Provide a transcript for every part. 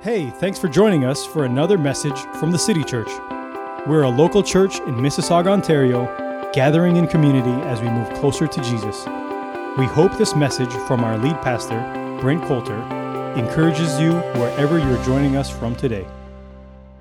Hey, thanks for joining us for another message from the City Church. We're a local church in Mississauga, Ontario, gathering in community as we move closer to Jesus. We hope this message from our lead pastor, Brent Coulter, encourages you wherever you're joining us from today.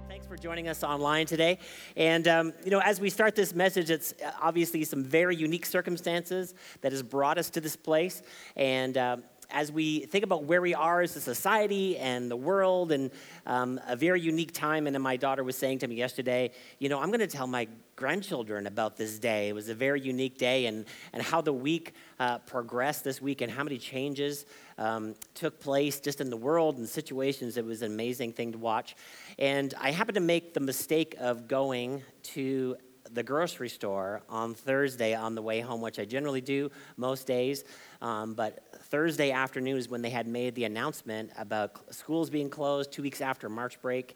Thanks for joining us online today. And, um, you know, as we start this message, it's obviously some very unique circumstances that has brought us to this place. And, um, as we think about where we are as a society and the world and um, a very unique time. And then my daughter was saying to me yesterday, you know, I'm going to tell my grandchildren about this day. It was a very unique day and, and how the week uh, progressed this week and how many changes um, took place just in the world and situations. It was an amazing thing to watch. And I happened to make the mistake of going to the grocery store on Thursday on the way home, which I generally do most days. Um, but Thursday afternoon is when they had made the announcement about schools being closed two weeks after March break.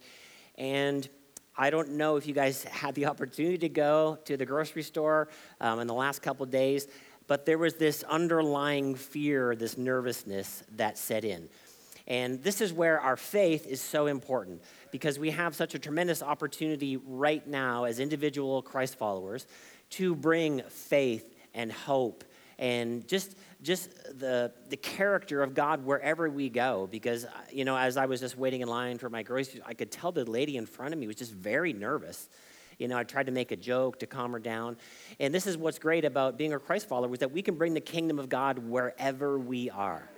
And I don't know if you guys had the opportunity to go to the grocery store um, in the last couple days, but there was this underlying fear, this nervousness that set in. And this is where our faith is so important because we have such a tremendous opportunity right now as individual Christ followers to bring faith and hope and just just the the character of God wherever we go because you know as I was just waiting in line for my groceries I could tell the lady in front of me was just very nervous you know, I tried to make a joke to calm her down. And this is what's great about being a Christ follower is that we can bring the kingdom of God wherever we are.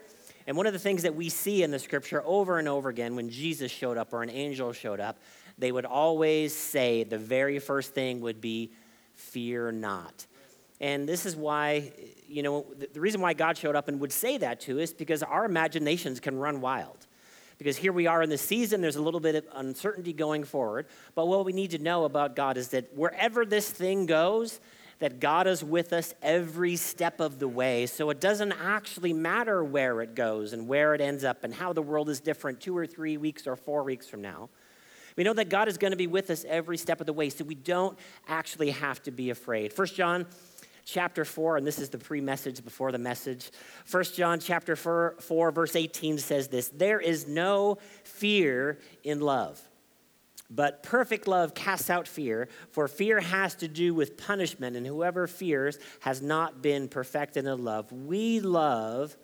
And one of the things that we see in the scripture over and over again when Jesus showed up or an angel showed up, they would always say the very first thing would be, Fear not. And this is why, you know, the reason why God showed up and would say that to us because our imaginations can run wild. Because here we are in the season, there's a little bit of uncertainty going forward. But what we need to know about God is that wherever this thing goes, that God is with us every step of the way. So it doesn't actually matter where it goes and where it ends up and how the world is different two or three weeks or four weeks from now. We know that God is going to be with us every step of the way, so we don't actually have to be afraid. First John chapter 4 and this is the pre-message before the message. First John chapter 4, 4 verse 18 says this, there is no fear in love. But perfect love casts out fear, for fear has to do with punishment, and whoever fears has not been perfected in love. We love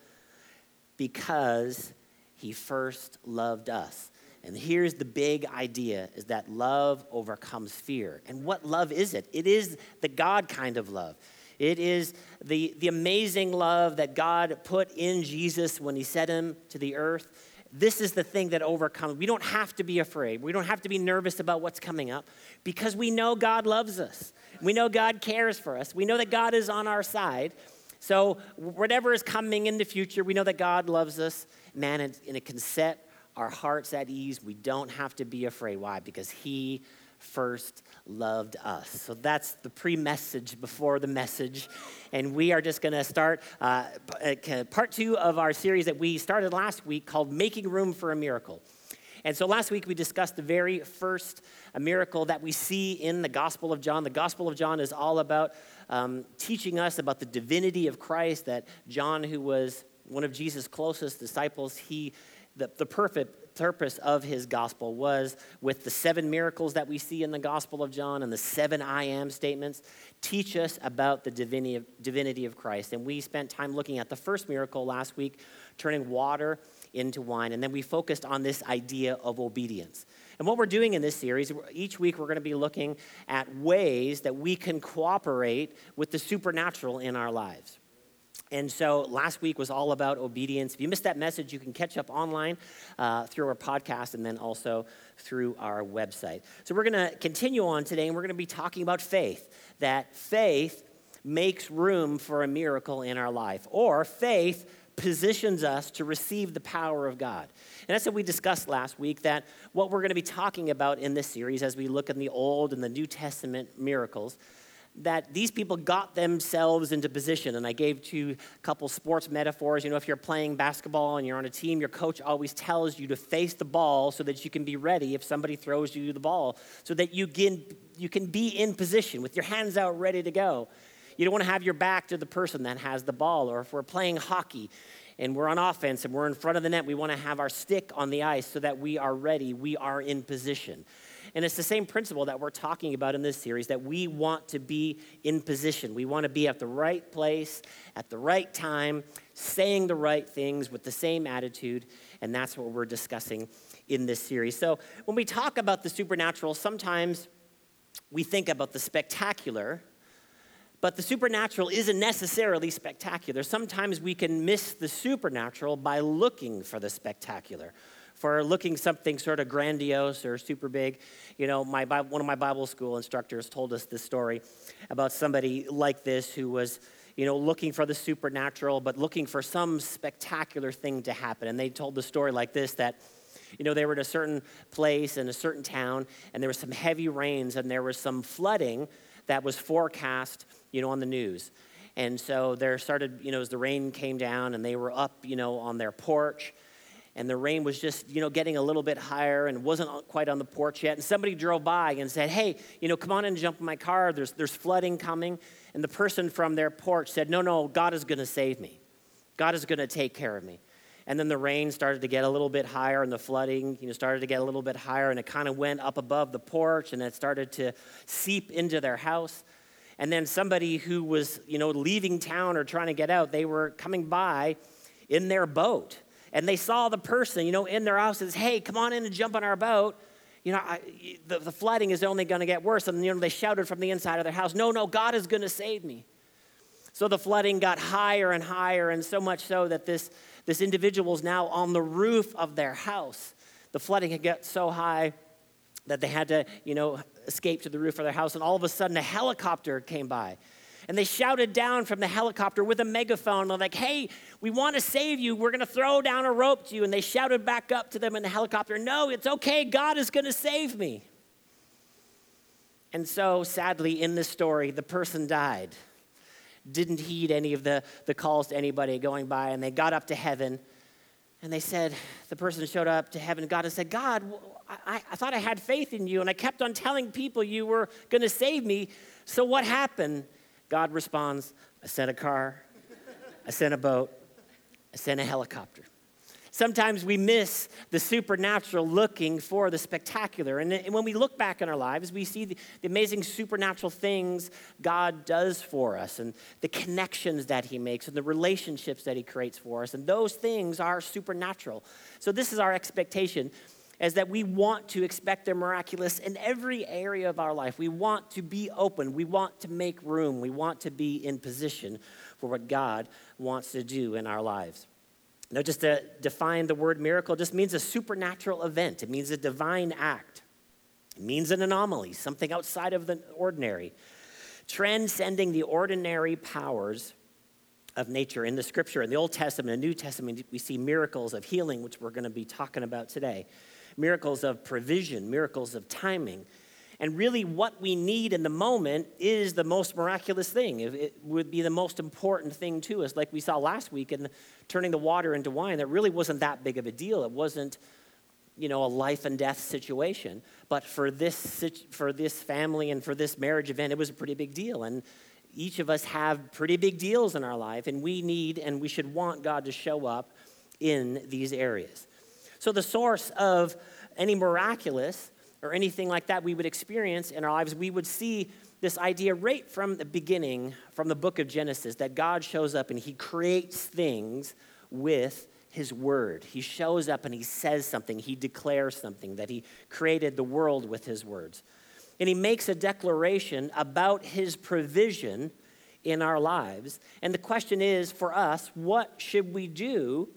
because he first loved us. And here's the big idea is that love overcomes fear. And what love is it? It is the God kind of love. It is the, the amazing love that God put in Jesus when he set him to the earth this is the thing that overcomes. We don't have to be afraid. We don't have to be nervous about what's coming up because we know God loves us. We know God cares for us. We know that God is on our side. So, whatever is coming in the future, we know that God loves us. Man, and it can set our hearts at ease. We don't have to be afraid. Why? Because He first loved us. So that's the pre message before the message. And we are just going to start uh, uh part two of our series that we started last week called Making Room for a Miracle. And so last week we discussed the very first uh, miracle that we see in the Gospel of John. The Gospel of John is all about um, teaching us about the divinity of Christ, that John, who was one of Jesus' closest disciples, he the, the perfect purpose of his gospel was with the seven miracles that we see in the Gospel of John and the seven I am statements, teach us about the divinity of, Christ. And we spent time looking at the first miracle last week, turning water into wine. And then we focused on this idea of obedience. And what we're doing in this series, each week we're going to be looking at ways that we can cooperate with the supernatural in our lives. And so last week was all about obedience. If you missed that message, you can catch up online uh, through our podcast and then also through our website. So we're going to continue on today and we're going to be talking about faith. That faith makes room for a miracle in our life, or faith positions us to receive the power of God. And that's what we discussed last week that what we're going to be talking about in this series as we look in the Old and the New Testament miracles that these people got themselves into position. And I gave two couple sports metaphors. You know, if you're playing basketball and you're on a team, your coach always tells you to face the ball so that you can be ready if somebody throws you the ball, so that you can, you can be in position with your hands out ready to go. You don't want to have your back to the person that has the ball. Or if we're playing hockey and we're on offense and we're in front of the net. We want to have our stick on the ice so that we are ready, we are in position. And it's the same principle that we're talking about in this series that we want to be in position. We want to be at the right place, at the right time, saying the right things with the same attitude. And that's what we're discussing in this series. So when we talk about the supernatural, sometimes we think about the spectacular but the supernatural isn't necessarily spectacular. Sometimes we can miss the supernatural by looking for the spectacular, for looking something sort of grandiose or super big. You know, my, one of my Bible school instructors told us this story about somebody like this who was, you know, looking for the supernatural, but looking for some spectacular thing to happen. And they told the story like this that, you know, they were at a certain place in a certain town, and there was some heavy rains, and there was some flooding that was forecast, you know, on the news. And so there started, you know, as the rain came down and they were up, you know, on their porch and the rain was just, you know, getting a little bit higher and wasn't quite on the porch yet. And somebody drove by and said, Hey, you know, come on and jump in my car. There's, there's flooding coming. And the person from their porch said, No, no, God is going to save me. God is going to take care of me. And then the rain started to get a little bit higher, and the flooding, you know, started to get a little bit higher, and it kind of went up above the porch, and it started to seep into their house. And then somebody who was, you know, leaving town or trying to get out, they were coming by in their boat, and they saw the person, you know, in their house. Says, "Hey, come on in and jump on our boat." You know, I, the, the flooding is only going to get worse. And you know, they shouted from the inside of their house, "No, no, God is going to save me." So the flooding got higher and higher, and so much so that this this individual is now on the roof of their house. The flooding had got so high that they had to, you know, escape to the roof of their house. And all of a sudden, a helicopter came by. And they shouted down from the helicopter with a megaphone. They're like, hey, we want to save you. We're going to throw down a rope to you. And they shouted back up to them in the helicopter, no, it's okay. God is going to save me. And so, sadly, in this story, the person died didn't heed any of the, the calls to anybody going by, and they got up to heaven. And they said, the person showed up to heaven, God, and said, God, I, I thought I had faith in you, and I kept on telling people you were going to save me. So what happened? God responds, I sent a car, I sent a boat, I sent a helicopter. Sometimes we miss the supernatural looking for the spectacular. And, when we look back in our lives, we see the, amazing supernatural things God does for us and the connections that He makes and the relationships that He creates for us. And those things are supernatural. So, this is our expectation. Is that we want to expect the miraculous in every area of our life. We want to be open. We want to make room. We want to be in position for what God wants to do in our lives. Now, just to define the word miracle, just means a supernatural event. It means a divine act. It means an anomaly, something outside of the ordinary, transcending the ordinary powers of nature. In the scripture, in the Old Testament and the New Testament, we see miracles of healing, which we're going to be talking about today, miracles of provision, miracles of timing, and really, what we need in the moment is the most miraculous thing. It would be the most important thing to us. Like we saw last week in turning the water into wine, that really wasn't that big of a deal. It wasn't, you know, a life and death situation. But for this, for this family and for this marriage event, it was a pretty big deal. And each of us have pretty big deals in our life, and we need and we should want God to show up in these areas. So, the source of any miraculous or anything like that we would experience in our lives, we would see this idea right from the beginning, from the book of Genesis, that God shows up and he creates things with his word. He shows up and he says something, he declares something, that he created the world with his words. And he makes a declaration about his provision in our lives. And the question is for us, what should we do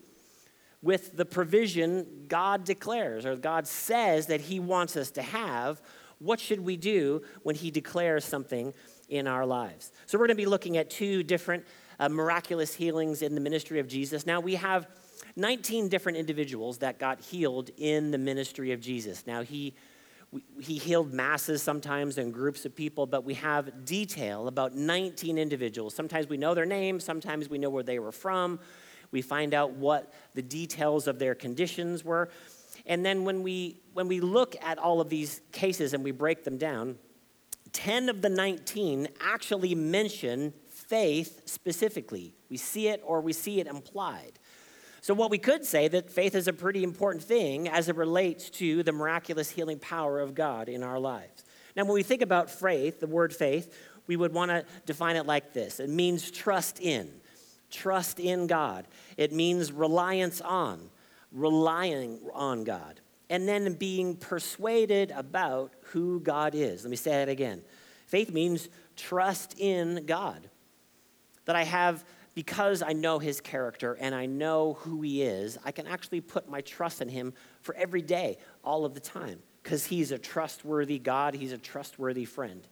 with the provision God declares or God says that He wants us to have, what should we do when He declares something in our lives? So, we're going to be looking at two different uh, miraculous healings in the ministry of Jesus. Now, we have 19 different individuals that got healed in the ministry of Jesus. Now, He he healed masses sometimes and groups of people, but we have detail about 19 individuals. Sometimes we know their names, sometimes we know where they were from, we find out what the details of their conditions were. And then when we, when we look at all of these cases and we break them down, 10 of the 19 actually mention faith specifically. We see it or we see it implied. So, what we could say that faith is a pretty important thing as it relates to the miraculous healing power of God in our lives. Now, when we think about faith, the word faith, we would want to define it like this it means trust in, trust in God. It means reliance on, relying on God, and then being persuaded about who God is. Let me say that again. Faith means trust in God. That I have because I know his character and I know who he is, I can actually put my trust in him for every day, all of the time, because he's a trustworthy God, he's a trustworthy friend.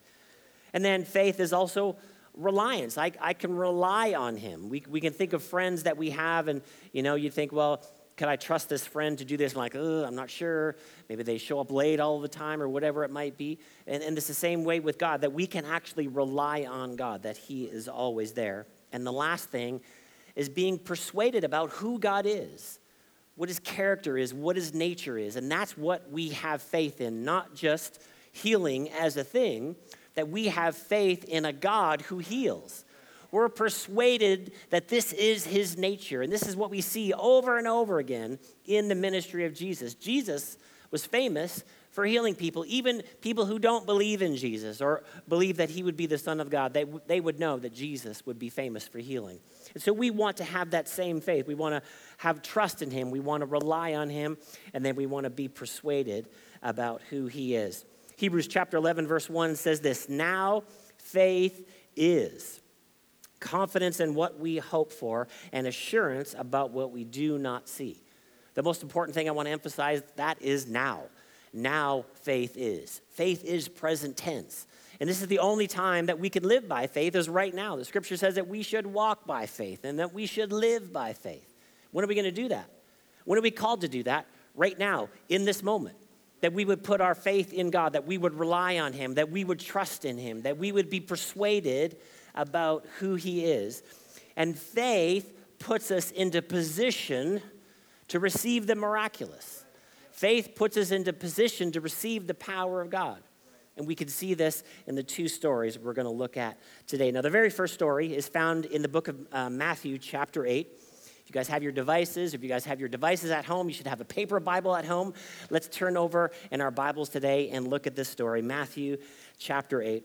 And then faith is also reliance. I, I can rely on him. We, we can think of friends that we have, and you know, you think, well, can I trust this friend to do this? I'm like, oh, I'm not sure. Maybe they show up late all the time or whatever it might be. And, and it's the same way with God, that we can actually rely on God, that He is always there. And the last thing is being persuaded about who God is, what his character is, what his nature is. And that's what we have faith in, not just healing as a thing, that we have faith in a God who heals. We're persuaded that this is his nature. And this is what we see over and over again in the ministry of Jesus. Jesus was famous for healing people, even people who don't believe in Jesus or believe that he would be the Son of God. They, they would know that Jesus would be famous for healing. And so we want to have that same faith. We want to have trust in him. We want to rely on him. And then we want to be persuaded about who he is. Hebrews chapter 11, verse 1 says this Now faith is confidence in what we hope for and assurance about what we do not see. The most important thing I want to emphasize that is now now faith is. Faith is present tense. And this is the only time that we can live by faith is right now. The scripture says that we should walk by faith and that we should live by faith. When are we going to do that? When are we called to do that? Right now, in this moment. That we would put our faith in God, that we would rely on Him, that we would trust in Him, that we would be persuaded about who He is. And faith puts us into position to receive the miraculous. Faith puts us into position to receive the power of God. And we can see this in the two stories we're going to look at today. Now, the very first story is found in the book of uh, Matthew, chapter 8. You guys have your devices, if you guys have your devices at home, you should have a paper Bible at home. Let's turn over in our Bibles today and look at this story Matthew, chapter 8.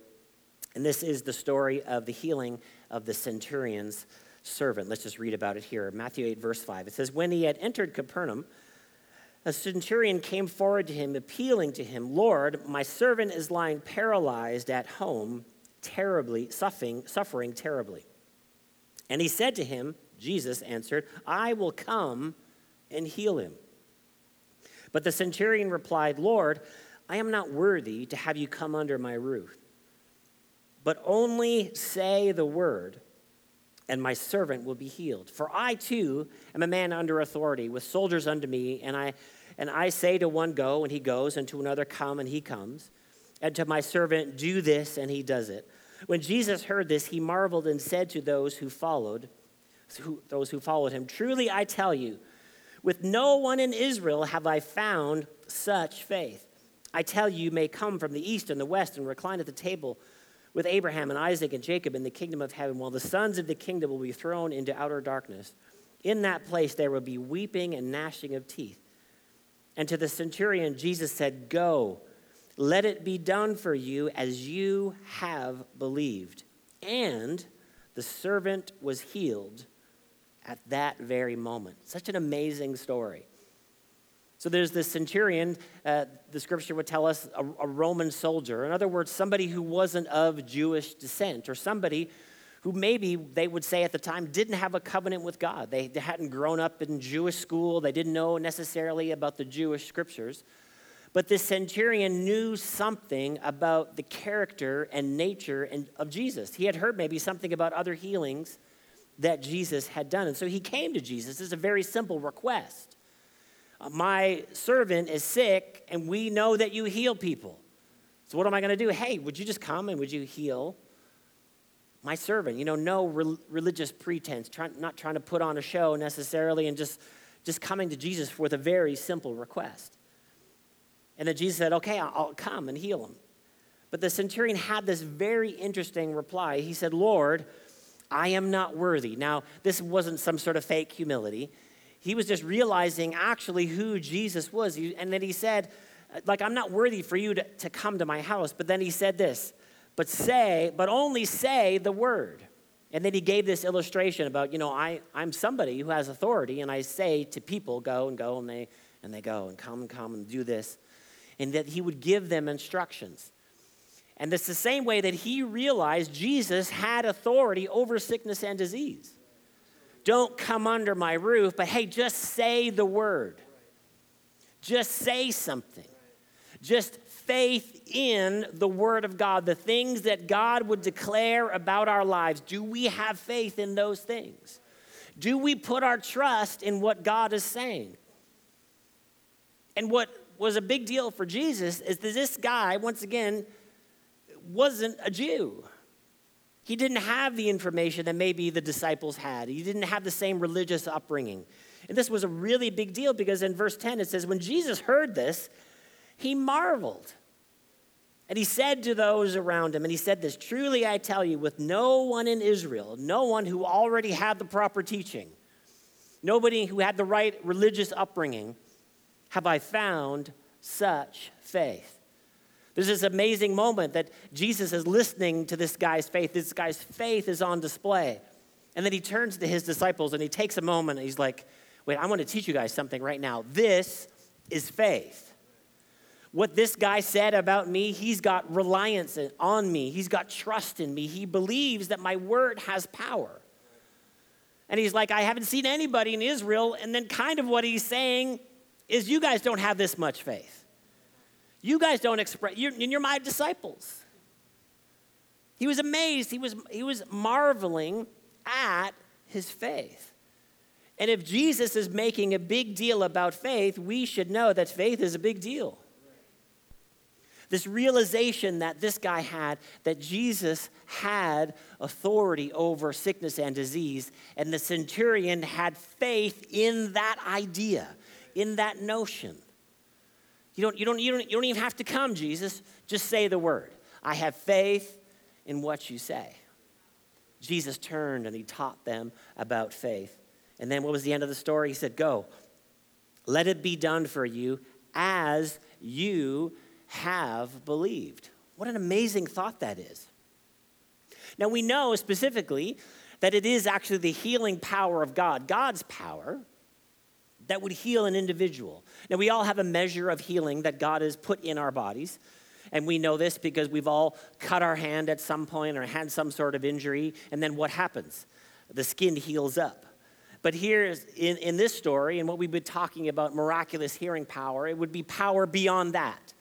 And this is the story of the healing of the centurion's servant. Let's just read about it here. Matthew 8, verse 5. It says, When he had entered Capernaum, a centurion came forward to him, appealing to him, Lord, my servant is lying paralyzed at home, terribly, suffering, suffering terribly. And he said to him, Jesus answered, I will come and heal him. But the centurion replied, Lord, I am not worthy to have you come under my roof, but only say the word, and my servant will be healed. For I too am a man under authority, with soldiers under me, and I and I say to one, Go, and he goes, and to another, Come, and he comes. And to my servant, Do this, and he does it. When Jesus heard this, he marveled and said to those who followed, those who followed him, Truly I tell you, with no one in Israel have I found such faith. I tell you, you may come from the east and the west and recline at the table with Abraham and Isaac and Jacob in the kingdom of heaven, while the sons of the kingdom will be thrown into outer darkness. In that place there will be weeping and gnashing of teeth. And to the centurion, Jesus said, Go, let it be done for you as you have believed. And the servant was healed at that very moment. Such an amazing story. So there's this centurion, uh, the scripture would tell us, a, a Roman soldier. In other words, somebody who wasn't of Jewish descent, or somebody who maybe they would say at the time didn't have a covenant with God. They, hadn't grown up in Jewish school, they didn't know necessarily about the Jewish scriptures. But this centurion knew something about the character and nature and, of Jesus. He had heard maybe something about other healings that Jesus had done. And so he came to Jesus. It's a very simple request. Uh, my servant is sick, and we know that you heal people. So what am I going to do? Hey, would you just come and would you heal my servant. You know, no re- religious pretense, try, not trying to put on a show necessarily, and just, just coming to Jesus with a very simple request. And then Jesus said, Okay, I'll, I'll come and heal him. But the centurion had this very interesting reply. He said, Lord, I am not worthy. Now, this wasn't some sort of fake humility. he was just realizing actually who Jesus was. And then he said, like, I'm not worthy for you to, to come to my house. But then he said this, but say, but only say the word. And then he gave this illustration about, you know, I, I'm somebody who has authority, and I say to people, go and go, and they, and they go, and come and come and do this. And that he would give them instructions. And it's the same way that he realized Jesus had authority over sickness and disease. Don't come under my roof, but hey, just say the word. Just say something. Just faith in the Word of God, the things that God would declare about our lives. Do we have faith in those things? Do we put our trust in what God is saying? And what was a big deal for Jesus is that this guy, once again, wasn't a Jew. He didn't have the information that maybe the disciples had. He didn't have the same religious upbringing. And this was a really big deal because in verse 10 it says, When Jesus heard this, he marveled. And he said to those around him, and he said this Truly I tell you, with no one in Israel, no one who already had the proper teaching, nobody who had the right religious upbringing, have I found such faith. There's this amazing moment that Jesus is listening to this guy's faith. This guy's faith is on display. And then he turns to his disciples and he takes a moment and he's like, Wait, I want to teach you guys something right now. This is faith what this guy said about me, he's got reliance on me. He's got trust in me. He believes that my word has power. And he's like, I haven't seen anybody in Israel. And then, kind of what he's saying is, you guys don't have this much faith. You guys don't express, you're, and you're my disciples. He was amazed. He was, he was marveling at his faith. And if Jesus is making a big deal about faith, we should know that faith is a big deal. This realization that this guy had that Jesus had authority over sickness and disease, and the centurion had faith in that idea, in that notion. You don't, you, don't, you, don't, you don't even have to come, Jesus. Just say the word. I have faith in what you say. Jesus turned and he taught them about faith. And then what was the end of the story? He said, Go, let it be done for you as you have believed. What an amazing thought that is. Now, we know specifically that it is actually the healing power of God, God's power, that would heal an individual. Now, we all have a measure of healing that God has put in our bodies. And we know this because we've all cut our hand at some point or had some sort of injury. And then what happens? The skin heals up. But here in, in this story, and what we've been talking about miraculous hearing power, it would be power beyond that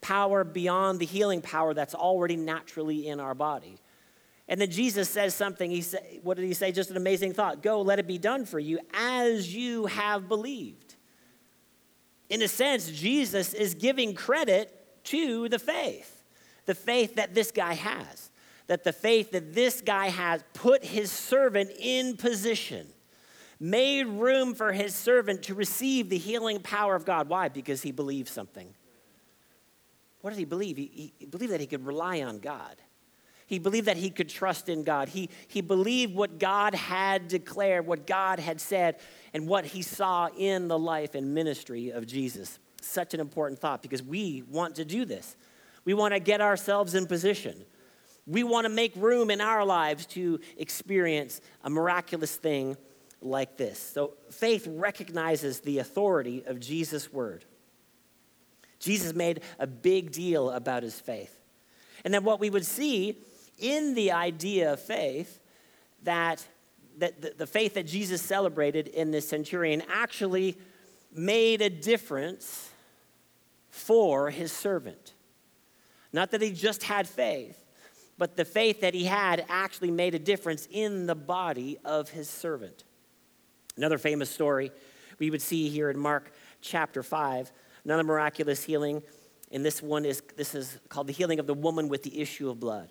power beyond the healing power that's already naturally in our body. And then Jesus says something. He said, What did he say? Just an amazing thought. Go, let it be done for you as you have believed. In a sense, Jesus is giving credit to the faith, the faith that this guy has, that the faith that this guy has put his servant in position, made room for his servant to receive the healing power of God. Why? Because he believed something. What did he believe? He, he, believed that he could rely on God. He believed that he could trust in God. He, he believed what God had declared, what God had said, and what he saw in the life and ministry of Jesus. Such an important thought because we want to do this. We want to get ourselves in position. We want to make room in our lives to experience a miraculous thing like this. So faith recognizes the authority of Jesus' word. Jesus made a big deal about his faith. And then what we would see in the idea of faith, that, that the, the faith that Jesus celebrated in this centurion actually made a difference for his servant. Not that he just had faith, but the faith that he had actually made a difference in the body of his servant. Another famous story we would see here in Mark chapter 5 another miraculous healing. And this one is this is called the healing of the woman with the issue of blood.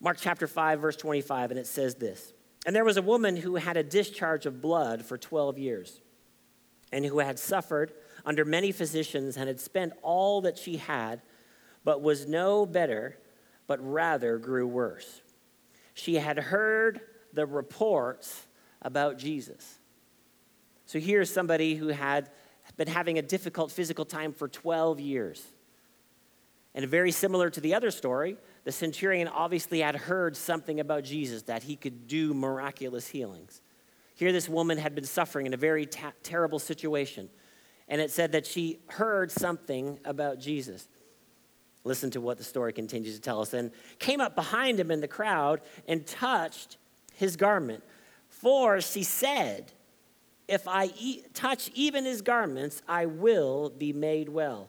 Mark chapter 5, verse 25, and it says this And there was a woman who had a discharge of blood for 12 years, and who had suffered under many physicians and had spent all that she had, but was no better, but rather grew worse. She had heard the reports about Jesus. So here's somebody who had been having a difficult physical time for 12 years. And very similar to the other story, the centurion obviously had heard something about Jesus, that he could do miraculous healings. Here, this woman had been suffering in a very ta- terrible situation. And it said that she heard something about Jesus. Listen to what the story continues to tell us. And came up behind him in the crowd and touched his garment. For she said, If I touch even his garments, I will be made well.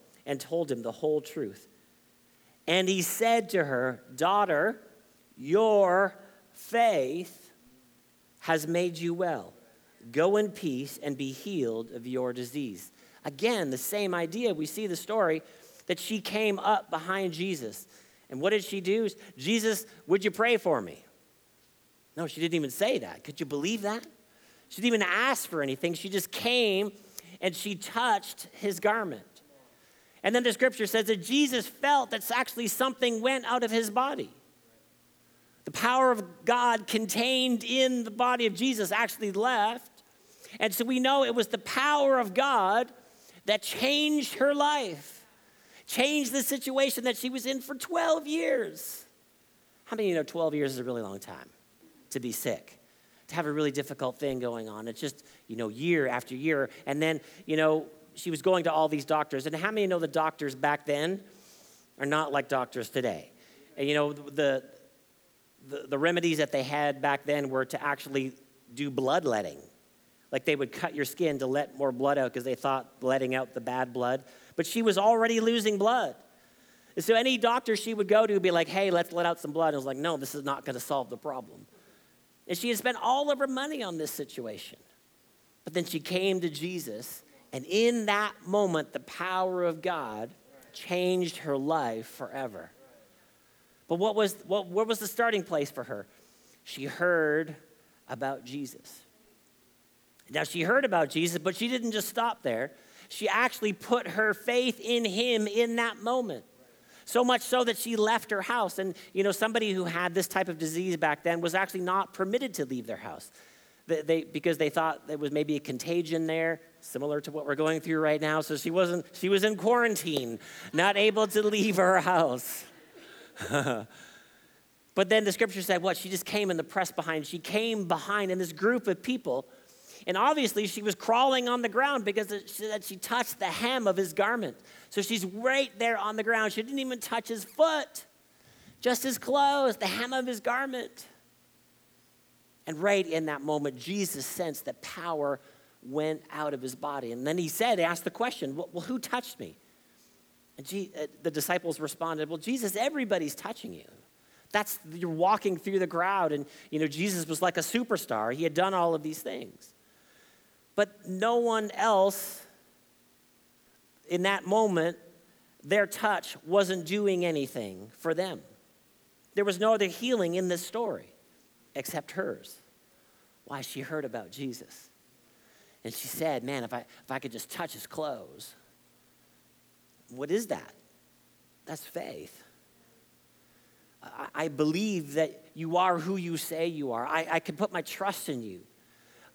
and told him the whole truth. And he said to her, Daughter, your faith has made you well. Go in peace and be healed of your disease. Again, the same idea. We see the story that she came up behind Jesus. And what did she do? Jesus, would you pray for me? No, she didn't even say that. Could you believe that? She didn't even ask for anything. She just came and she touched his garment. And then the scripture says that Jesus felt that actually something went out of his body. The power of God contained in the body of Jesus actually left. And so we know it was the power of God that changed her life, changed the situation that she was in for 12 years. How many of you know 12 years is a really long time to be sick? To have a really difficult thing going on. It's just, you know, year after year. And then, you know, she was going to all these doctors. And how many know the doctors back then are not like doctors today? And you know, the, the, the remedies that they had back then were to actually do bloodletting. Like they would cut your skin to let more blood out because they thought letting out the bad blood. But she was already losing blood. And so any doctor she would go to would be like, hey, let's let out some blood. And I was like, no, this is not going to solve the problem. And she had spent all of her money on this situation. But then she came to Jesus and in that moment, the power of God changed her life forever. But what was, what, what was the starting place for her? She heard about Jesus. Now, she heard about Jesus, but she didn't just stop there. She actually put her faith in him in that moment. So much so that she left her house. And, you know, somebody who had this type of disease back then was actually not permitted to leave their house. They, because they thought there was maybe a contagion there, similar to what we're going through right now. So she wasn't, she was in quarantine, not able to leave her house. but then the scripture said what? She just came in the press behind. She came behind in this group of people. And obviously, she was crawling on the ground because she said she touched the hem of his garment. So she's right there on the ground. She didn't even touch his foot, just his clothes, the hem of his garment. And right in that moment, Jesus sensed that power went out of his body. And then he said, asked the question, Well, who touched me? And uh, the disciples responded, Well, Jesus, everybody's touching you. That's, you're walking through the crowd, and, you know, Jesus was like a superstar. He had done all of these things. But no one else in that moment, their touch wasn't doing anything for them. There was no other healing in this story except hers. Why? She heard about Jesus. And she said, Man, if I, if I could just touch his clothes. What is that? That's faith. I, I believe that you are who you say you are. I, I can put my trust in you.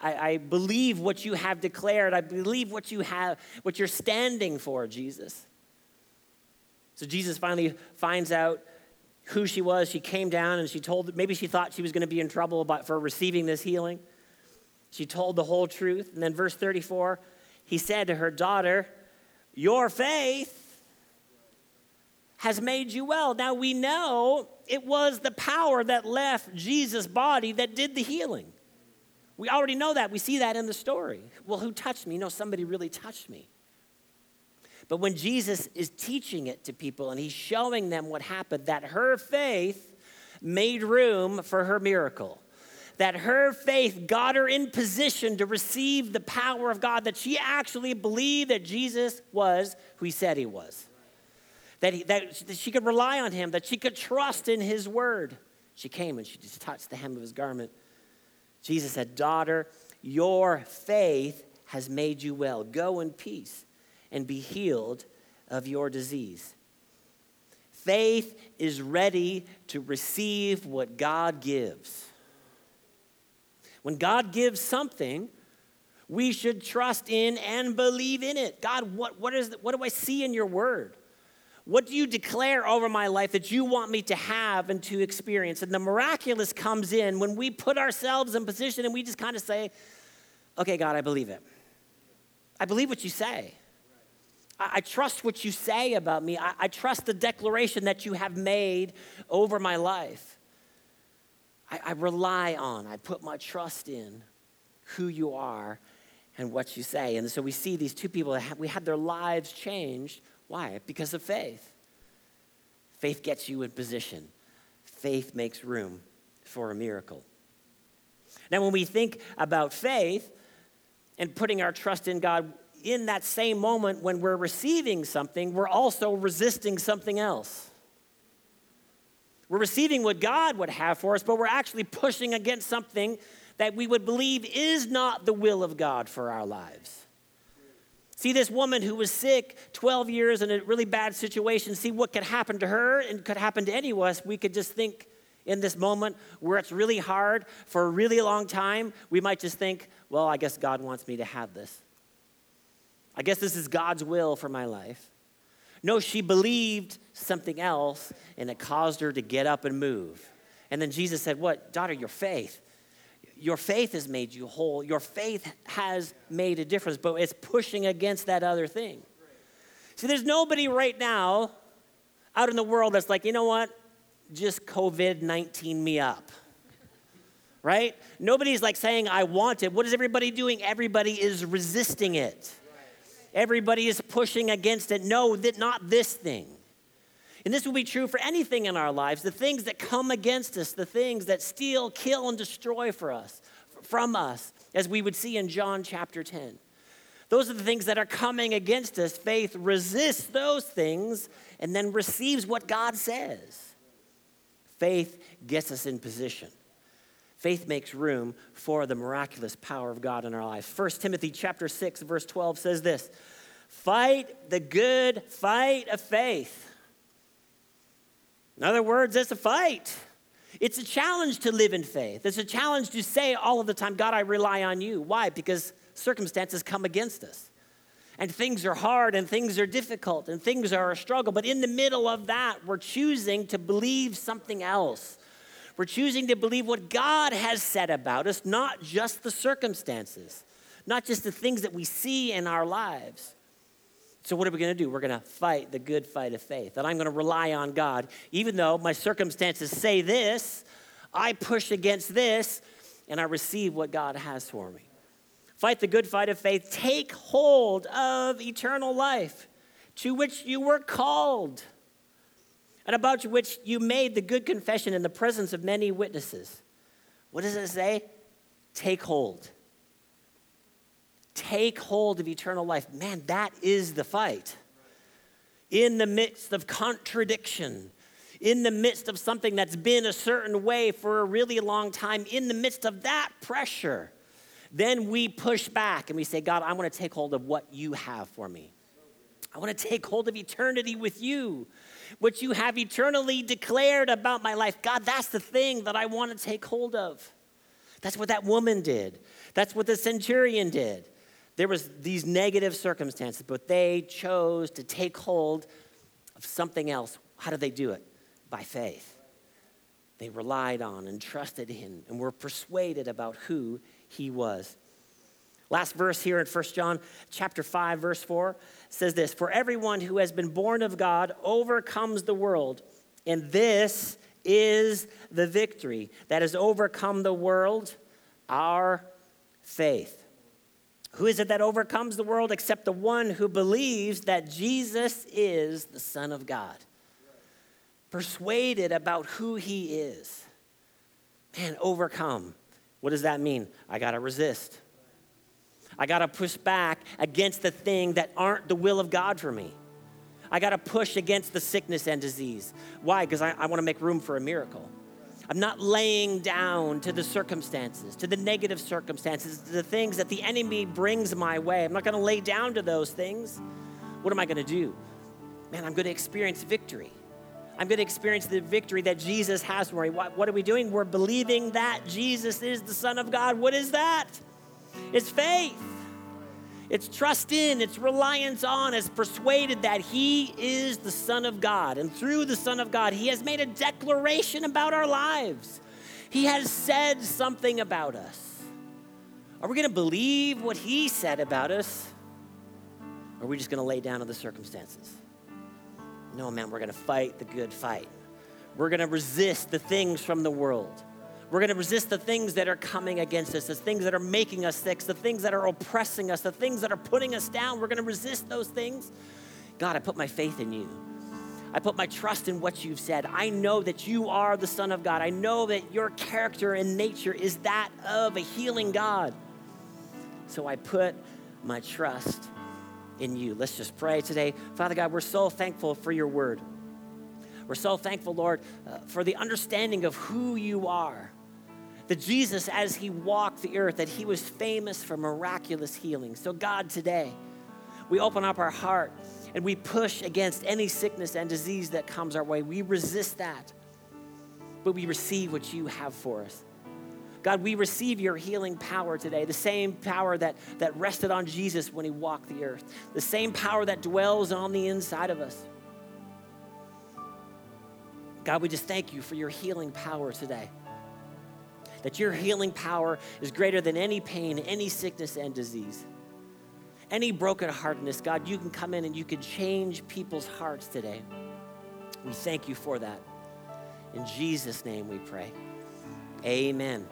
I, I believe what you have declared. I believe what you have, what you're standing for, Jesus. So Jesus finally finds out who she was. She came down and she told, maybe she thought she was going to be in trouble about, for receiving this healing. She told the whole truth. And then, verse 34, he said to her, Daughter, your faith has made you well. Now we know it was the power that left Jesus' body that did the healing. We already know that. We see that in the story. Well, who touched me? No, somebody really touched me. But when Jesus is teaching it to people and he's showing them what happened, that her faith made room for her miracle. that her faith got her in position to receive the power of God, that she actually believed that Jesus was who he said he was. That, he, that she could rely on him, that she could trust in his word. She came and she just touched the hem of his garment. Jesus said, Daughter, your faith has made you well. Go in peace and be healed of your disease. Faith is ready to receive what God gives. When God gives something, we should trust in and believe in it. God, what, what, is, what do I see in your word? What do you declare over my life that you want me to have and to experience? And the miraculous comes in when we put ourselves in position and we just kind of say, okay, God, I believe it. I believe what you say. I, trust what you say about me. I, I trust the declaration that you have made over my life. I, I rely on, I put my trust in who you are and what you say. And so we see these two people, we had their lives changed. Why? Because of faith. Faith gets you in position, faith makes room for a miracle. Now, when we think about faith and putting our trust in God, in that same moment when we're receiving something, we're also resisting something else. We're receiving what God would have for us, but we're actually pushing against something that we would believe is not the will of God for our lives. See this woman who was sick 12 years in a really bad situation, see what could happen to her and could happen to any of us. We could just think in this moment where it's really hard for a really long time, we might just think, well, I guess God wants me to have this. I guess this is God's will for my life. No, she believed something else and it caused her to get up and move. And then Jesus said, What? Daughter, your faith. Your faith has made you whole. Your faith has made a difference, but it's pushing against that other thing. See, there's nobody right now out in the world that's like, you know what? Just COVID 19 me up. Right? Nobody's like saying, I want it. What is everybody doing? Everybody is resisting it. Everybody is pushing against it. No, that not this thing. And this will be true for anything in our lives the things that come against us, the things that steal, kill, and destroy for us, from us, as we would see in John chapter 10. Those are the things that are coming against us. Faith resists those things and then receives what God says. Faith gets us in position. Faith makes room for the miraculous power of God in our lives. 1 Timothy chapter 6 verse 12 says this, "Fight the good fight of faith." In other words, it's a fight. It's a challenge to live in faith. It's a challenge to say all of the time, God, I rely on you. Why? Because circumstances come against us. And things are hard and things are difficult and things are a struggle. But in the middle of that, we're choosing to believe something else. We're choosing to believe what God has said about us, not just the circumstances, not just the things that we see in our lives. So, what are we going to do? We're going to fight the good fight of faith. That I'm going to rely on God. Even though my circumstances say this, I push against this and I receive what God has for me. Fight the good fight of faith. Take hold of eternal life to which you were called and about which you made the good confession in the presence of many witnesses. What does it say? Take hold. Take hold of eternal life. Man, that is the fight. In the midst of contradiction, in the midst of something that's been a certain way for a really long time, in the midst of that pressure, then we push back and we say, God, I want to take hold of what you have for me. I want to take hold of eternity with you, what you have eternally declared about my life. God, that's the thing that I want to take hold of. That's what that woman did. That's what the centurion did. There was these negative circumstances, but they chose to take hold of something else. How did they do it? By faith. They relied on and trusted him and were persuaded about who he was. Last verse here in 1 John chapter 5 verse 4 says this, "For everyone who has been born of God overcomes the world, and this is the victory that has overcome the world, our faith." Who is it that overcomes the world except the one who believes that Jesus is the Son of God? Persuaded about who he is. Man, overcome What does that mean? I got to resist. I got to push back against the thing that aren't the will of God for me. I got to push against the sickness and disease. Why? Because I, I want to make room for a miracle. I'm not laying down to the circumstances, to the negative circumstances, to the things that the enemy brings my way. I'm not going to lay down to those things. What am I going to do? Man, I'm going to experience victory. I'm going to experience the victory that Jesus has for me. What, what are we doing? We're believing that Jesus is the Son of God. What is that? It's faith. It's trust in, it's reliance on, it's persuaded that He is the Son of God. And through the Son of God, He has made a declaration about our lives. He has said something about us. Are we going to believe what He said about us? Or are we just going to lay down to the circumstances? No, man, we're going to fight the good fight. We're going to resist the things from the world. We're going to resist the things that are coming against us, the things that are making us sick, the things that are oppressing us, the things that are putting us down. We're going to resist those things. God, I put my faith in you. I put my trust in what you've said. I know that you are the Son of God. I know that your character and nature is that of a healing God. So I put my trust in you. Let's just pray today. Father God, we're so thankful for your word. We're so thankful, Lord, uh, for the understanding of who you are that Jesus, as he walked the earth, that he was famous for miraculous healing. So, God, today, we open up our heart and we push against any sickness and disease that comes our way. We resist that, but we receive what you have for us. God, we receive your healing power today, the same power that, that rested on Jesus when he walked the earth, the same power that dwells on the inside of us. God, we just thank you for your healing power today that your healing power is greater than any pain, any sickness, and disease. Any brokenheartedness, God, you can come in and you can change people's hearts today. We thank you for that. In Jesus' name we pray. Amen.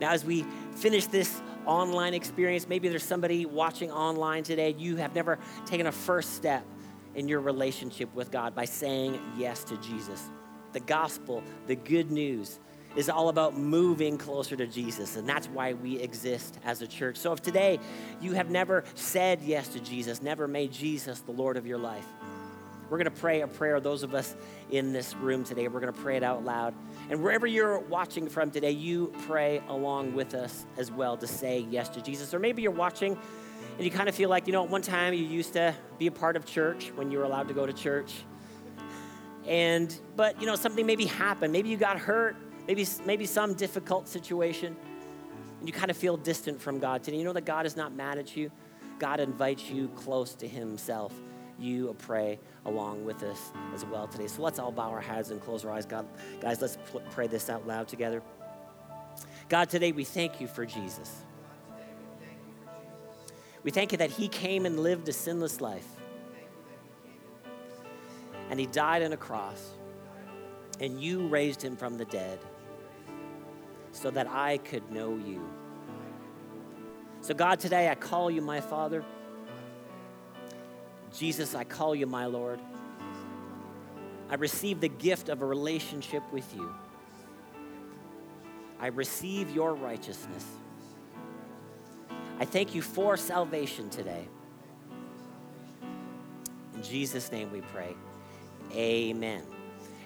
Now, as we finish this online experience, maybe there's somebody watching online today, you have never taken a first step in your relationship with God by saying yes to Jesus. The gospel, the good news is all about moving closer to Jesus, and that's why we exist as a church. So if today you have never said yes to Jesus, never made Jesus the Lord of your life, we're going to pray a prayer, those of us in this room today, we're going to pray it out loud. And wherever you're watching from today, you pray along with us as well to say yes to Jesus. Or maybe you're watching and you kind of feel like, you know, at one time you used to be a part of church when you were allowed to go to church. And, but, you know, something maybe happened. Maybe you got hurt maybe, maybe some difficult situation, and you kind of feel distant from God today. You know that God is not mad at you. God invites you close to Himself. You pray along with us as well today. So let's all bow our heads and close our eyes. God, guys, let's pray this out loud together. God, today we thank you for Jesus. We thank you that He came and lived a sinless life. And He died on a cross. And you raised Him from the dead so that I could know you. So, God, today I call you my Father. Jesus, I call you my Lord. I receive the gift of a relationship with you. I receive your righteousness. I thank you for salvation today. In Jesus' name we pray. Amen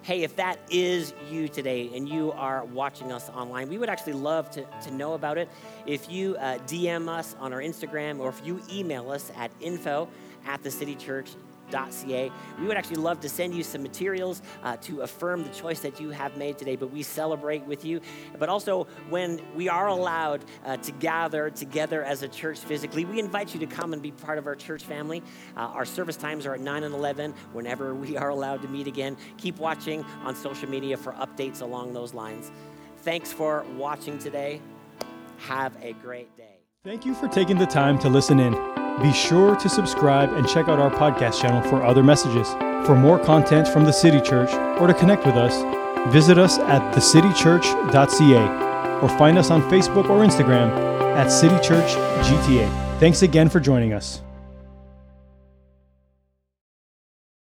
hey, if that is you today and you are watching us online, we would actually love to, to know about it. If you uh, DM us on our Instagram or if you email us at info at the We would actually love to send you some materials uh, to affirm the choice that you have made today, but we celebrate with you. But also, when we are allowed uh, to gather together as a church physically, we invite you to come and be part of our church family. Uh, our service times are at 9 and 11 whenever we are allowed to meet again. Keep watching on social media for updates along those lines. Thanks for watching today. Have a great day. Thank you for taking the time to listen in. Be sure to subscribe and check out our podcast channel for other messages. For more content from the City Church or to connect with us, visit us at thecitychurch.ca or find us on Facebook or Instagram at City Church GTA. Thanks again for joining us.